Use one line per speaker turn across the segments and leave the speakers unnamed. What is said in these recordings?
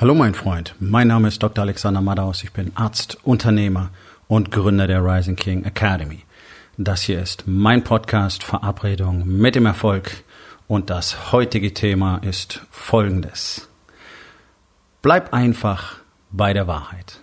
Hallo mein Freund, mein Name ist Dr. Alexander Madaus, ich bin Arzt, Unternehmer und Gründer der Rising King Academy. Das hier ist mein Podcast Verabredung mit dem Erfolg und das heutige Thema ist folgendes. Bleib einfach bei der Wahrheit.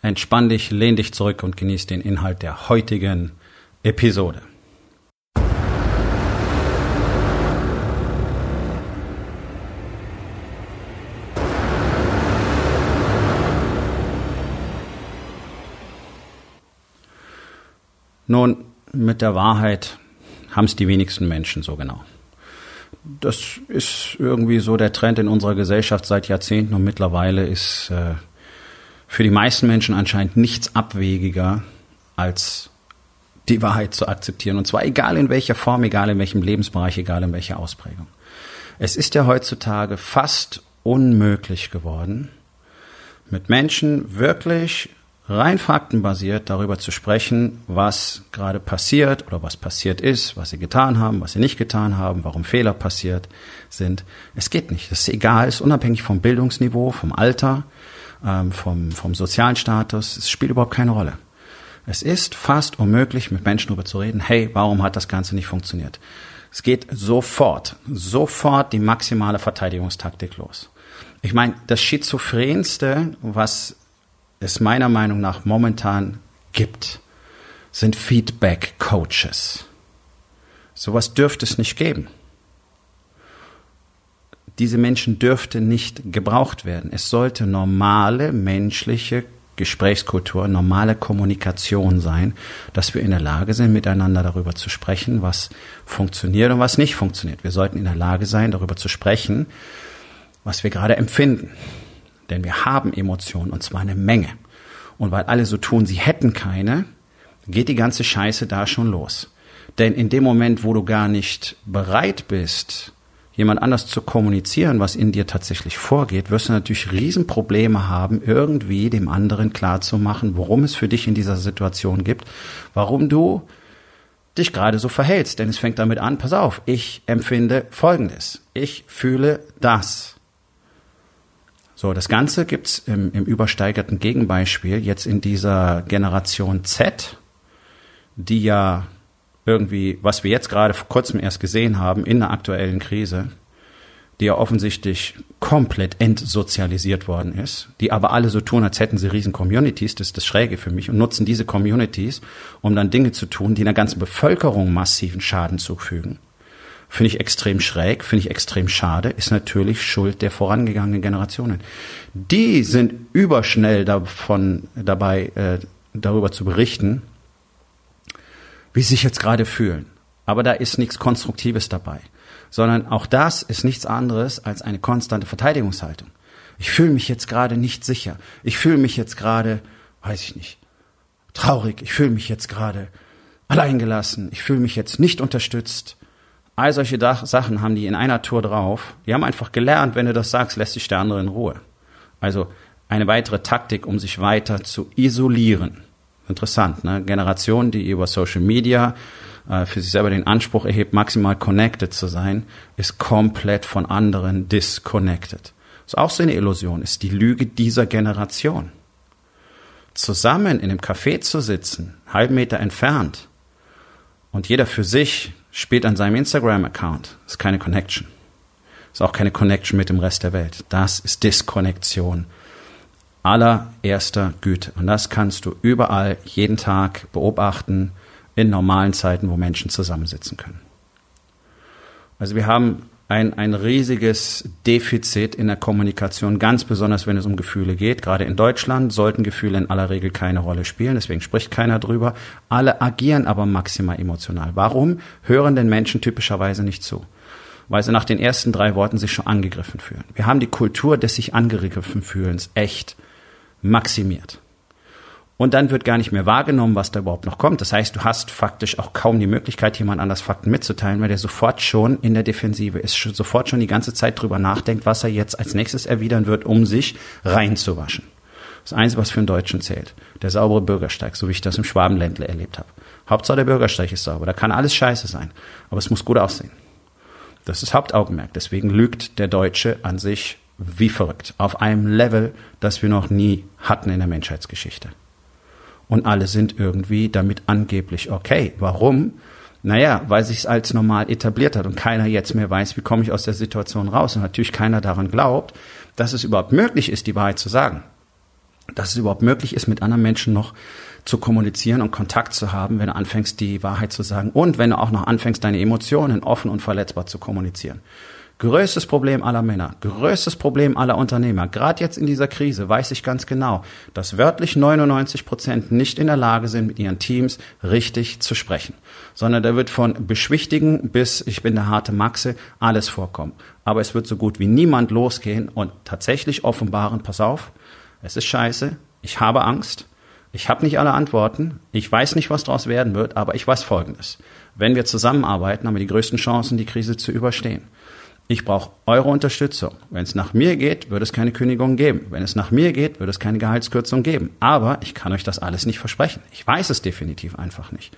Entspann dich, lehn dich zurück und genieß den Inhalt der heutigen Episode. Nun, mit der Wahrheit haben es die wenigsten Menschen so genau. Das ist irgendwie so der Trend in unserer Gesellschaft seit Jahrzehnten und mittlerweile ist äh, für die meisten Menschen anscheinend nichts abwegiger als die Wahrheit zu akzeptieren. Und zwar egal in welcher Form, egal in welchem Lebensbereich, egal in welcher Ausprägung. Es ist ja heutzutage fast unmöglich geworden, mit Menschen wirklich rein faktenbasiert darüber zu sprechen, was gerade passiert oder was passiert ist, was sie getan haben, was sie nicht getan haben, warum Fehler passiert sind. Es geht nicht. Es ist egal, es ist unabhängig vom Bildungsniveau, vom Alter, ähm, vom, vom sozialen Status. Es spielt überhaupt keine Rolle. Es ist fast unmöglich, mit Menschen darüber zu reden, hey, warum hat das Ganze nicht funktioniert? Es geht sofort, sofort die maximale Verteidigungstaktik los. Ich meine, das Schizophrenste, was es meiner Meinung nach momentan gibt, sind Feedback-Coaches. Sowas dürfte es nicht geben. Diese Menschen dürften nicht gebraucht werden. Es sollte normale menschliche Gesprächskultur, normale Kommunikation sein, dass wir in der Lage sind, miteinander darüber zu sprechen, was funktioniert und was nicht funktioniert. Wir sollten in der Lage sein, darüber zu sprechen, was wir gerade empfinden. Denn wir haben Emotionen und zwar eine Menge. Und weil alle so tun, sie hätten keine, geht die ganze Scheiße da schon los. Denn in dem Moment, wo du gar nicht bereit bist, jemand anders zu kommunizieren, was in dir tatsächlich vorgeht, wirst du natürlich Riesenprobleme haben, irgendwie dem anderen klarzumachen, worum es für dich in dieser Situation gibt, warum du dich gerade so verhältst. Denn es fängt damit an, pass auf, ich empfinde Folgendes. Ich fühle das. So, das Ganze gibt's im, im übersteigerten Gegenbeispiel jetzt in dieser Generation Z, die ja irgendwie, was wir jetzt gerade vor kurzem erst gesehen haben in der aktuellen Krise, die ja offensichtlich komplett entsozialisiert worden ist, die aber alle so tun, als hätten sie riesen Communities, das ist das Schräge für mich, und nutzen diese Communities, um dann Dinge zu tun, die einer ganzen Bevölkerung massiven Schaden zufügen. Finde ich extrem schräg, finde ich extrem schade, ist natürlich Schuld der vorangegangenen Generationen. Die sind überschnell davon dabei, äh, darüber zu berichten, wie sie sich jetzt gerade fühlen. Aber da ist nichts Konstruktives dabei, sondern auch das ist nichts anderes als eine konstante Verteidigungshaltung. Ich fühle mich jetzt gerade nicht sicher. Ich fühle mich jetzt gerade, weiß ich nicht, traurig. Ich fühle mich jetzt gerade alleingelassen. Ich fühle mich jetzt nicht unterstützt. All solche Sachen haben die in einer Tour drauf. Die haben einfach gelernt, wenn du das sagst, lässt sich der andere in Ruhe. Also eine weitere Taktik, um sich weiter zu isolieren. Interessant, ne? Generation, die über Social Media äh, für sich selber den Anspruch erhebt, maximal connected zu sein, ist komplett von anderen disconnected. Ist auch so eine Illusion, ist die Lüge dieser Generation. Zusammen in einem Café zu sitzen, halben Meter entfernt, und jeder für sich spielt an seinem Instagram-Account. Ist keine Connection. Ist auch keine Connection mit dem Rest der Welt. Das ist Diskonnektion allererster Güte. Und das kannst du überall jeden Tag beobachten in normalen Zeiten, wo Menschen zusammensitzen können. Also wir haben ein, ein riesiges Defizit in der Kommunikation, ganz besonders wenn es um Gefühle geht. Gerade in Deutschland sollten Gefühle in aller Regel keine Rolle spielen, deswegen spricht keiner drüber. Alle agieren aber maximal emotional. Warum hören denn Menschen typischerweise nicht zu? Weil sie nach den ersten drei Worten sich schon angegriffen fühlen. Wir haben die Kultur des sich angegriffen fühlens echt maximiert und dann wird gar nicht mehr wahrgenommen, was da überhaupt noch kommt. Das heißt, du hast faktisch auch kaum die Möglichkeit, jemand anders Fakten mitzuteilen, weil der sofort schon in der Defensive ist, sofort schon die ganze Zeit drüber nachdenkt, was er jetzt als nächstes erwidern wird, um sich reinzuwaschen. Das Einzige, was für einen Deutschen zählt, der saubere Bürgersteig, so wie ich das im Schwabenländle erlebt habe. Hauptsache der Bürgersteig ist sauber, da kann alles scheiße sein, aber es muss gut aussehen. Das ist Hauptaugenmerk. Deswegen lügt der Deutsche an sich wie verrückt. Auf einem Level, das wir noch nie hatten in der Menschheitsgeschichte. Und alle sind irgendwie damit angeblich okay. Warum? Naja, weil sich es als normal etabliert hat und keiner jetzt mehr weiß, wie komme ich aus der Situation raus. Und natürlich keiner daran glaubt, dass es überhaupt möglich ist, die Wahrheit zu sagen. Dass es überhaupt möglich ist, mit anderen Menschen noch zu kommunizieren und Kontakt zu haben, wenn du anfängst, die Wahrheit zu sagen und wenn du auch noch anfängst, deine Emotionen offen und verletzbar zu kommunizieren. Größtes Problem aller Männer, größtes Problem aller Unternehmer, gerade jetzt in dieser Krise weiß ich ganz genau, dass wörtlich 99 Prozent nicht in der Lage sind, mit ihren Teams richtig zu sprechen, sondern da wird von Beschwichtigen bis ich bin der harte Maxe alles vorkommen. Aber es wird so gut wie niemand losgehen und tatsächlich offenbaren, pass auf, es ist scheiße, ich habe Angst, ich habe nicht alle Antworten, ich weiß nicht, was daraus werden wird, aber ich weiß Folgendes. Wenn wir zusammenarbeiten, haben wir die größten Chancen, die Krise zu überstehen. Ich brauche eure Unterstützung. Wenn es nach mir geht, wird es keine Kündigung geben. Wenn es nach mir geht, wird es keine Gehaltskürzung geben. Aber ich kann euch das alles nicht versprechen. Ich weiß es definitiv einfach nicht.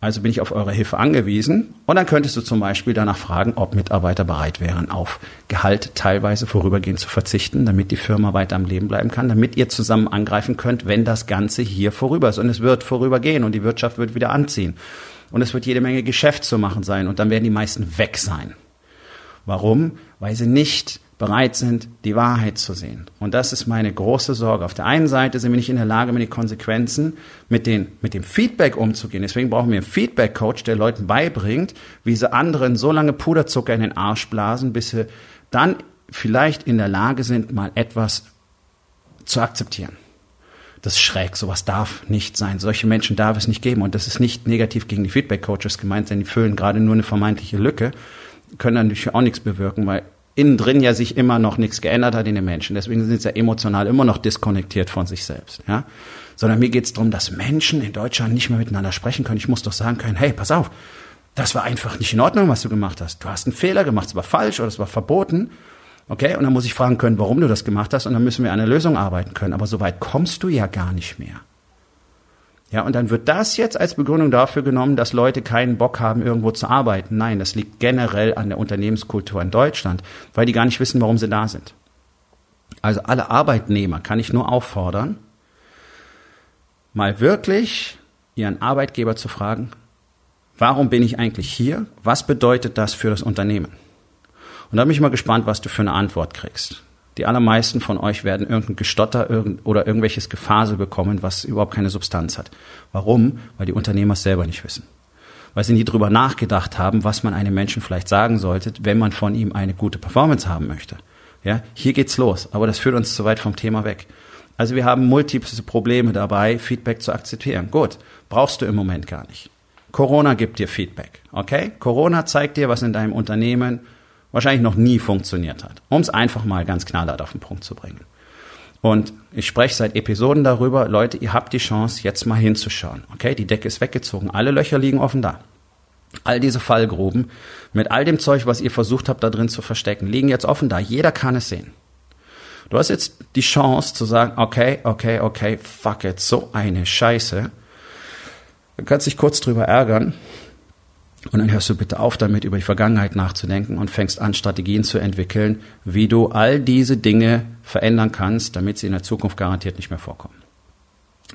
Also bin ich auf eure Hilfe angewiesen. Und dann könntest du zum Beispiel danach fragen, ob Mitarbeiter bereit wären, auf Gehalt teilweise vorübergehend zu verzichten, damit die Firma weiter am Leben bleiben kann, damit ihr zusammen angreifen könnt, wenn das Ganze hier vorüber ist. Und es wird vorübergehen und die Wirtschaft wird wieder anziehen. Und es wird jede Menge Geschäft zu machen sein und dann werden die meisten weg sein. Warum? Weil sie nicht bereit sind, die Wahrheit zu sehen. Und das ist meine große Sorge. Auf der einen Seite sind wir nicht in der Lage, mit den Konsequenzen, mit, den, mit dem Feedback umzugehen. Deswegen brauchen wir einen Feedback-Coach, der Leuten beibringt, wie sie anderen so lange Puderzucker in den Arsch blasen, bis sie dann vielleicht in der Lage sind, mal etwas zu akzeptieren. Das ist schräg, sowas darf nicht sein. Solche Menschen darf es nicht geben. Und das ist nicht negativ gegen die Feedback-Coaches gemeint, denn die füllen gerade nur eine vermeintliche Lücke können natürlich auch nichts bewirken, weil innen drin ja sich immer noch nichts geändert hat in den Menschen. Deswegen sind sie ja emotional immer noch diskonnektiert von sich selbst. Ja? Sondern mir geht es darum, dass Menschen in Deutschland nicht mehr miteinander sprechen können. Ich muss doch sagen können, hey, pass auf, das war einfach nicht in Ordnung, was du gemacht hast. Du hast einen Fehler gemacht, es war falsch oder es war verboten. Okay, und dann muss ich fragen können, warum du das gemacht hast, und dann müssen wir an einer Lösung arbeiten können. Aber so weit kommst du ja gar nicht mehr. Ja, und dann wird das jetzt als Begründung dafür genommen, dass Leute keinen Bock haben, irgendwo zu arbeiten. Nein, das liegt generell an der Unternehmenskultur in Deutschland, weil die gar nicht wissen, warum sie da sind. Also alle Arbeitnehmer kann ich nur auffordern, mal wirklich ihren Arbeitgeber zu fragen, warum bin ich eigentlich hier? Was bedeutet das für das Unternehmen? Und da bin ich mal gespannt, was du für eine Antwort kriegst. Die allermeisten von euch werden irgendein Gestotter oder irgendwelches Gefasel bekommen, was überhaupt keine Substanz hat. Warum? Weil die Unternehmer es selber nicht wissen. Weil sie nie drüber nachgedacht haben, was man einem Menschen vielleicht sagen sollte, wenn man von ihm eine gute Performance haben möchte. Ja, hier geht's los. Aber das führt uns zu weit vom Thema weg. Also wir haben multiple Probleme dabei, Feedback zu akzeptieren. Gut, brauchst du im Moment gar nicht. Corona gibt dir Feedback, okay? Corona zeigt dir, was in deinem Unternehmen wahrscheinlich noch nie funktioniert hat. Um es einfach mal ganz knallhart auf den Punkt zu bringen. Und ich spreche seit Episoden darüber, Leute, ihr habt die Chance, jetzt mal hinzuschauen. Okay, die Decke ist weggezogen, alle Löcher liegen offen da. All diese Fallgruben mit all dem Zeug, was ihr versucht habt, da drin zu verstecken, liegen jetzt offen da. Jeder kann es sehen. Du hast jetzt die Chance zu sagen, okay, okay, okay, fuck it, so eine Scheiße. Du kannst dich kurz drüber ärgern, und dann hörst du bitte auf damit, über die Vergangenheit nachzudenken und fängst an, Strategien zu entwickeln, wie du all diese Dinge verändern kannst, damit sie in der Zukunft garantiert nicht mehr vorkommen.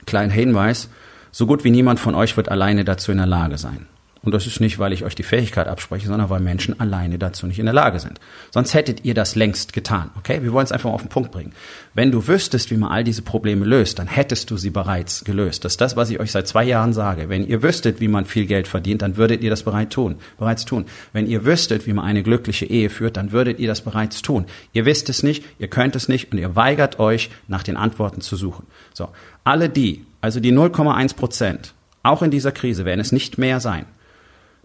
Kleiner Hinweis, so gut wie niemand von euch wird alleine dazu in der Lage sein. Und das ist nicht, weil ich euch die Fähigkeit abspreche, sondern weil Menschen alleine dazu nicht in der Lage sind. Sonst hättet ihr das längst getan. Okay? Wir wollen es einfach mal auf den Punkt bringen. Wenn du wüsstest, wie man all diese Probleme löst, dann hättest du sie bereits gelöst. Das ist das, was ich euch seit zwei Jahren sage. Wenn ihr wüsstet, wie man viel Geld verdient, dann würdet ihr das bereits tun. Bereits tun. Wenn ihr wüsstet, wie man eine glückliche Ehe führt, dann würdet ihr das bereits tun. Ihr wisst es nicht, ihr könnt es nicht und ihr weigert euch, nach den Antworten zu suchen. So. Alle die, also die 0,1 Prozent, auch in dieser Krise werden es nicht mehr sein,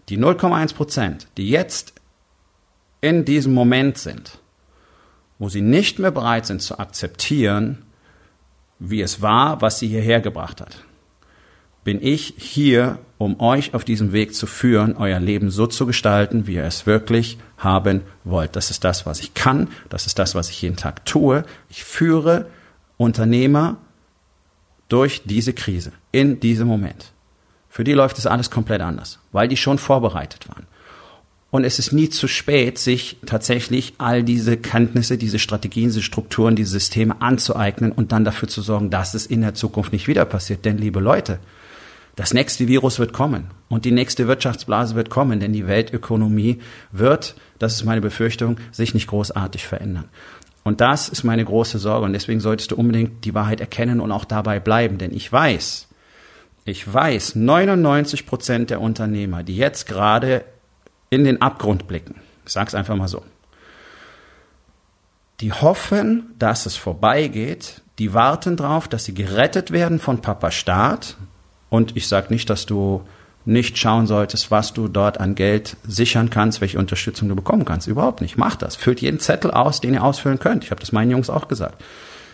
die 0,1 Prozent, die jetzt in diesem Moment sind, wo sie nicht mehr bereit sind zu akzeptieren, wie es war, was sie hierher gebracht hat, bin ich hier, um euch auf diesem Weg zu führen, euer Leben so zu gestalten, wie ihr es wirklich haben wollt. Das ist das, was ich kann. Das ist das, was ich jeden Tag tue. Ich führe Unternehmer durch diese Krise, in diesem Moment. Für die läuft es alles komplett anders, weil die schon vorbereitet waren. Und es ist nie zu spät, sich tatsächlich all diese Kenntnisse, diese Strategien, diese Strukturen, diese Systeme anzueignen und dann dafür zu sorgen, dass es in der Zukunft nicht wieder passiert. Denn, liebe Leute, das nächste Virus wird kommen und die nächste Wirtschaftsblase wird kommen, denn die Weltökonomie wird, das ist meine Befürchtung, sich nicht großartig verändern. Und das ist meine große Sorge und deswegen solltest du unbedingt die Wahrheit erkennen und auch dabei bleiben, denn ich weiß, ich weiß, 99 Prozent der Unternehmer, die jetzt gerade in den Abgrund blicken, ich sag's einfach mal so, die hoffen, dass es vorbeigeht, die warten drauf, dass sie gerettet werden von Papa Staat, und ich sage nicht, dass du nicht schauen solltest, was du dort an Geld sichern kannst, welche Unterstützung du bekommen kannst. Überhaupt nicht. Macht das. Füllt jeden Zettel aus, den ihr ausfüllen könnt. Ich habe das meinen Jungs auch gesagt.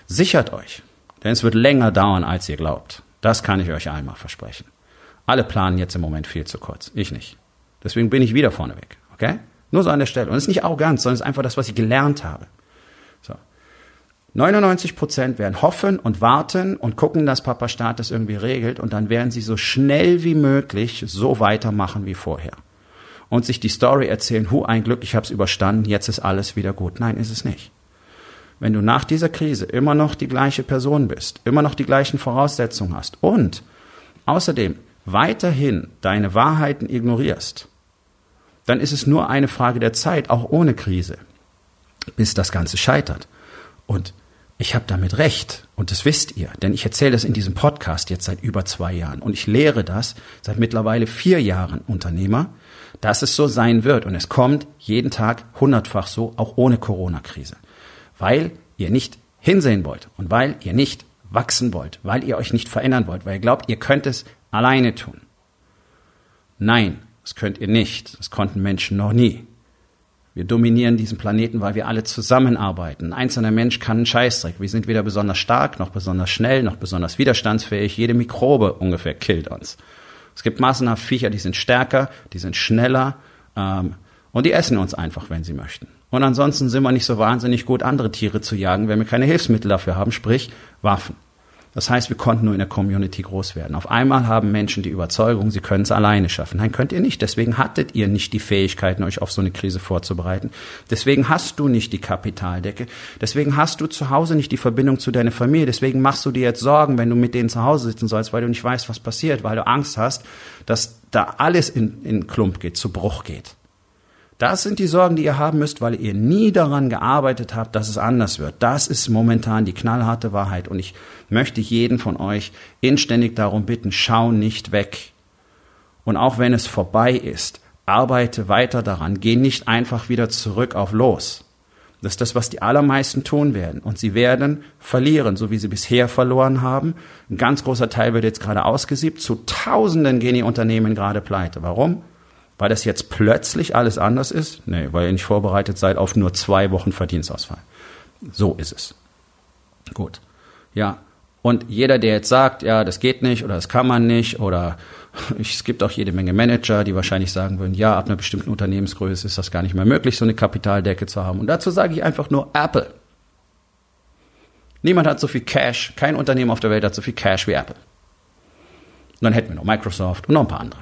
Sichert euch. Denn es wird länger dauern, als ihr glaubt. Das kann ich euch einmal versprechen. Alle planen jetzt im Moment viel zu kurz. Ich nicht. Deswegen bin ich wieder vorneweg. Okay? Nur so an der Stelle. Und es ist nicht arrogant, sondern es ist einfach das, was ich gelernt habe. 99 Prozent werden hoffen und warten und gucken, dass Papa Staat das irgendwie regelt und dann werden sie so schnell wie möglich so weitermachen wie vorher. Und sich die Story erzählen, hu, ein Glück, ich habe es überstanden, jetzt ist alles wieder gut. Nein, ist es nicht. Wenn du nach dieser Krise immer noch die gleiche Person bist, immer noch die gleichen Voraussetzungen hast und außerdem weiterhin deine Wahrheiten ignorierst, dann ist es nur eine Frage der Zeit, auch ohne Krise, bis das Ganze scheitert. Und ich habe damit recht. Und das wisst ihr, denn ich erzähle das in diesem Podcast jetzt seit über zwei Jahren. Und ich lehre das seit mittlerweile vier Jahren Unternehmer, dass es so sein wird. Und es kommt jeden Tag hundertfach so, auch ohne Corona-Krise, weil ihr nicht hinsehen wollt und weil ihr nicht wachsen wollt, weil ihr euch nicht verändern wollt, weil ihr glaubt, ihr könnt es alleine tun. Nein, das könnt ihr nicht. Das konnten Menschen noch nie. Wir dominieren diesen Planeten, weil wir alle zusammenarbeiten. Ein einzelner Mensch kann einen Scheißdreck. Wir sind weder besonders stark, noch besonders schnell, noch besonders widerstandsfähig. Jede Mikrobe ungefähr killt uns. Es gibt massenhaft Viecher, die sind stärker, die sind schneller ähm, und die essen uns einfach, wenn sie möchten. Und ansonsten sind wir nicht so wahnsinnig gut, andere Tiere zu jagen, wenn wir keine Hilfsmittel dafür haben, sprich Waffen. Das heißt, wir konnten nur in der Community groß werden. Auf einmal haben Menschen die Überzeugung, sie können es alleine schaffen. Nein, könnt ihr nicht. Deswegen hattet ihr nicht die Fähigkeiten, euch auf so eine Krise vorzubereiten. Deswegen hast du nicht die Kapitaldecke. Deswegen hast du zu Hause nicht die Verbindung zu deiner Familie. Deswegen machst du dir jetzt Sorgen, wenn du mit denen zu Hause sitzen sollst, weil du nicht weißt, was passiert, weil du Angst hast, dass da alles in, in Klump geht, zu Bruch geht. Das sind die Sorgen, die ihr haben müsst, weil ihr nie daran gearbeitet habt, dass es anders wird. Das ist momentan die knallharte Wahrheit. Und ich möchte jeden von euch inständig darum bitten, schau nicht weg. Und auch wenn es vorbei ist, arbeite weiter daran. Geh nicht einfach wieder zurück auf los. Das ist das, was die allermeisten tun werden. Und sie werden verlieren, so wie sie bisher verloren haben. Ein ganz großer Teil wird jetzt gerade ausgesiebt. Zu Tausenden gehen die Unternehmen gerade pleite. Warum? Weil das jetzt plötzlich alles anders ist? Nee, weil ihr nicht vorbereitet seid auf nur zwei Wochen Verdienstausfall. So ist es. Gut. Ja. Und jeder, der jetzt sagt, ja, das geht nicht oder das kann man nicht oder es gibt auch jede Menge Manager, die wahrscheinlich sagen würden, ja, ab einer bestimmten Unternehmensgröße ist das gar nicht mehr möglich, so eine Kapitaldecke zu haben. Und dazu sage ich einfach nur Apple. Niemand hat so viel Cash, kein Unternehmen auf der Welt hat so viel Cash wie Apple. Und dann hätten wir noch Microsoft und noch ein paar andere.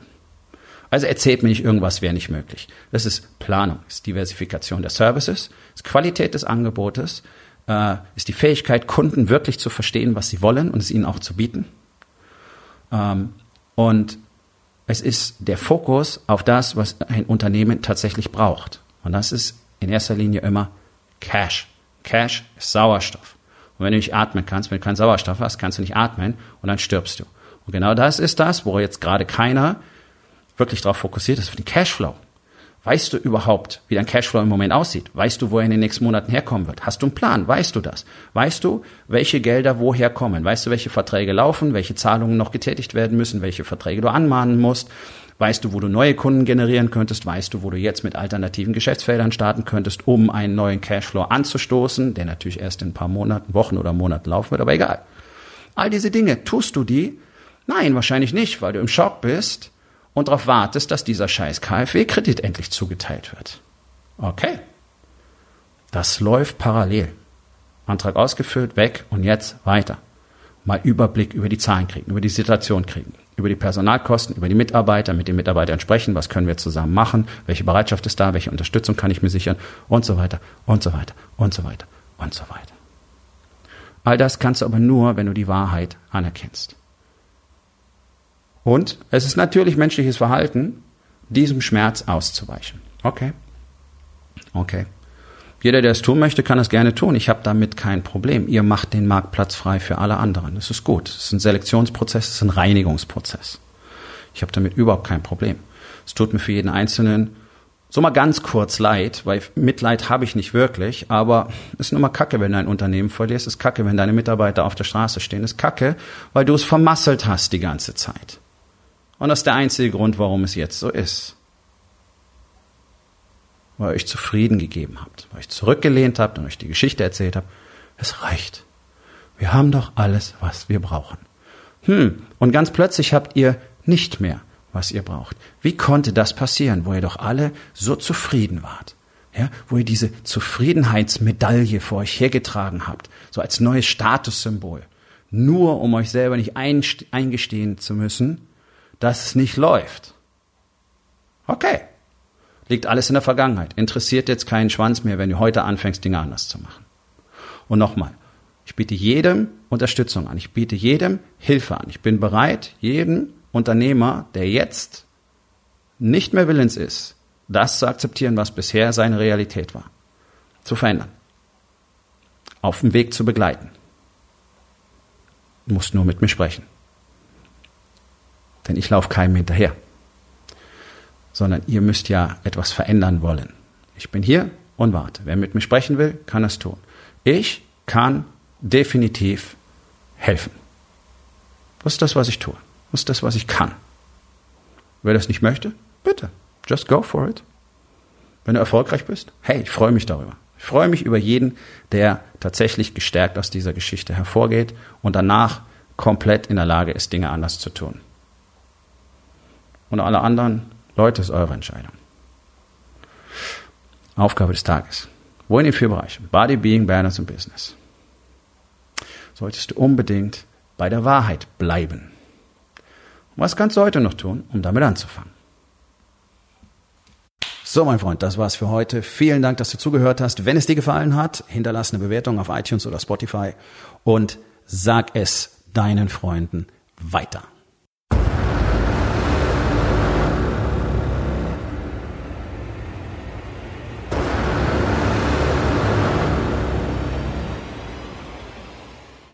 Also erzählt mir nicht irgendwas wäre nicht möglich. Das ist Planung, ist Diversifikation der Services, ist Qualität des Angebotes, äh, ist die Fähigkeit, Kunden wirklich zu verstehen, was sie wollen und es ihnen auch zu bieten. Ähm, und es ist der Fokus auf das, was ein Unternehmen tatsächlich braucht. Und das ist in erster Linie immer Cash. Cash ist Sauerstoff. Und wenn du nicht atmen kannst, wenn du keinen Sauerstoff hast, kannst du nicht atmen und dann stirbst du. Und genau das ist das, wo jetzt gerade keiner wirklich darauf fokussiert ist, auf den Cashflow. Weißt du überhaupt, wie dein Cashflow im Moment aussieht? Weißt du, wo er in den nächsten Monaten herkommen wird? Hast du einen Plan? Weißt du das? Weißt du, welche Gelder woher kommen? Weißt du, welche Verträge laufen, welche Zahlungen noch getätigt werden müssen, welche Verträge du anmahnen musst? Weißt du, wo du neue Kunden generieren könntest? Weißt du, wo du jetzt mit alternativen Geschäftsfeldern starten könntest, um einen neuen Cashflow anzustoßen, der natürlich erst in ein paar Monaten, Wochen oder Monaten laufen wird, aber egal. All diese Dinge, tust du die? Nein, wahrscheinlich nicht, weil du im Schock bist und darauf wartest, dass dieser scheiß KfW-Kredit endlich zugeteilt wird. Okay. Das läuft parallel. Antrag ausgefüllt, weg und jetzt weiter. Mal Überblick über die Zahlen kriegen, über die Situation kriegen, über die Personalkosten, über die Mitarbeiter, mit den Mitarbeitern sprechen, was können wir zusammen machen, welche Bereitschaft ist da, welche Unterstützung kann ich mir sichern und so weiter und so weiter und so weiter und so weiter. All das kannst du aber nur, wenn du die Wahrheit anerkennst. Und es ist natürlich menschliches Verhalten, diesem Schmerz auszuweichen. Okay. Okay. Jeder, der es tun möchte, kann es gerne tun. Ich habe damit kein Problem. Ihr macht den Marktplatz frei für alle anderen. Das ist gut. Es ist ein Selektionsprozess, es ist ein Reinigungsprozess. Ich habe damit überhaupt kein Problem. Es tut mir für jeden Einzelnen so mal ganz kurz leid, weil Mitleid habe ich nicht wirklich, aber es ist nun mal kacke, wenn du ein Unternehmen verlierst, es ist kacke, wenn deine Mitarbeiter auf der Straße stehen, es ist kacke, weil du es vermasselt hast die ganze Zeit. Und das ist der einzige Grund, warum es jetzt so ist. Weil ihr euch zufrieden gegeben habt, weil ihr euch zurückgelehnt habt und euch die Geschichte erzählt habt. Es reicht. Wir haben doch alles, was wir brauchen. Hm, und ganz plötzlich habt ihr nicht mehr was ihr braucht. Wie konnte das passieren, wo ihr doch alle so zufrieden wart? Ja, wo ihr diese Zufriedenheitsmedaille vor euch hergetragen habt, so als neues Statussymbol, nur um euch selber nicht eingestehen zu müssen, dass es nicht läuft. Okay, liegt alles in der Vergangenheit. Interessiert jetzt keinen Schwanz mehr, wenn du heute anfängst, Dinge anders zu machen. Und nochmal, ich biete jedem Unterstützung an, ich biete jedem Hilfe an. Ich bin bereit, jedem Unternehmer, der jetzt nicht mehr willens ist, das zu akzeptieren, was bisher seine Realität war, zu verändern, auf dem Weg zu begleiten. Du musst nur mit mir sprechen. Denn ich laufe keinem hinterher. Sondern ihr müsst ja etwas verändern wollen. Ich bin hier und warte. Wer mit mir sprechen will, kann es tun. Ich kann definitiv helfen. Das ist das, was ich tue. Das ist das, was ich kann. Wer das nicht möchte, bitte, just go for it. Wenn du erfolgreich bist, hey, ich freue mich darüber. Ich freue mich über jeden, der tatsächlich gestärkt aus dieser Geschichte hervorgeht und danach komplett in der Lage ist, Dinge anders zu tun. Und alle anderen, Leute, ist eure Entscheidung. Aufgabe des Tages. Wo in den vier Bereichen? Body, Being, Balance und Business. Solltest du unbedingt bei der Wahrheit bleiben. Was kannst du heute noch tun, um damit anzufangen? So, mein Freund, das war's für heute. Vielen Dank, dass du zugehört hast. Wenn es dir gefallen hat, hinterlass eine Bewertung auf iTunes oder Spotify und sag es deinen Freunden weiter.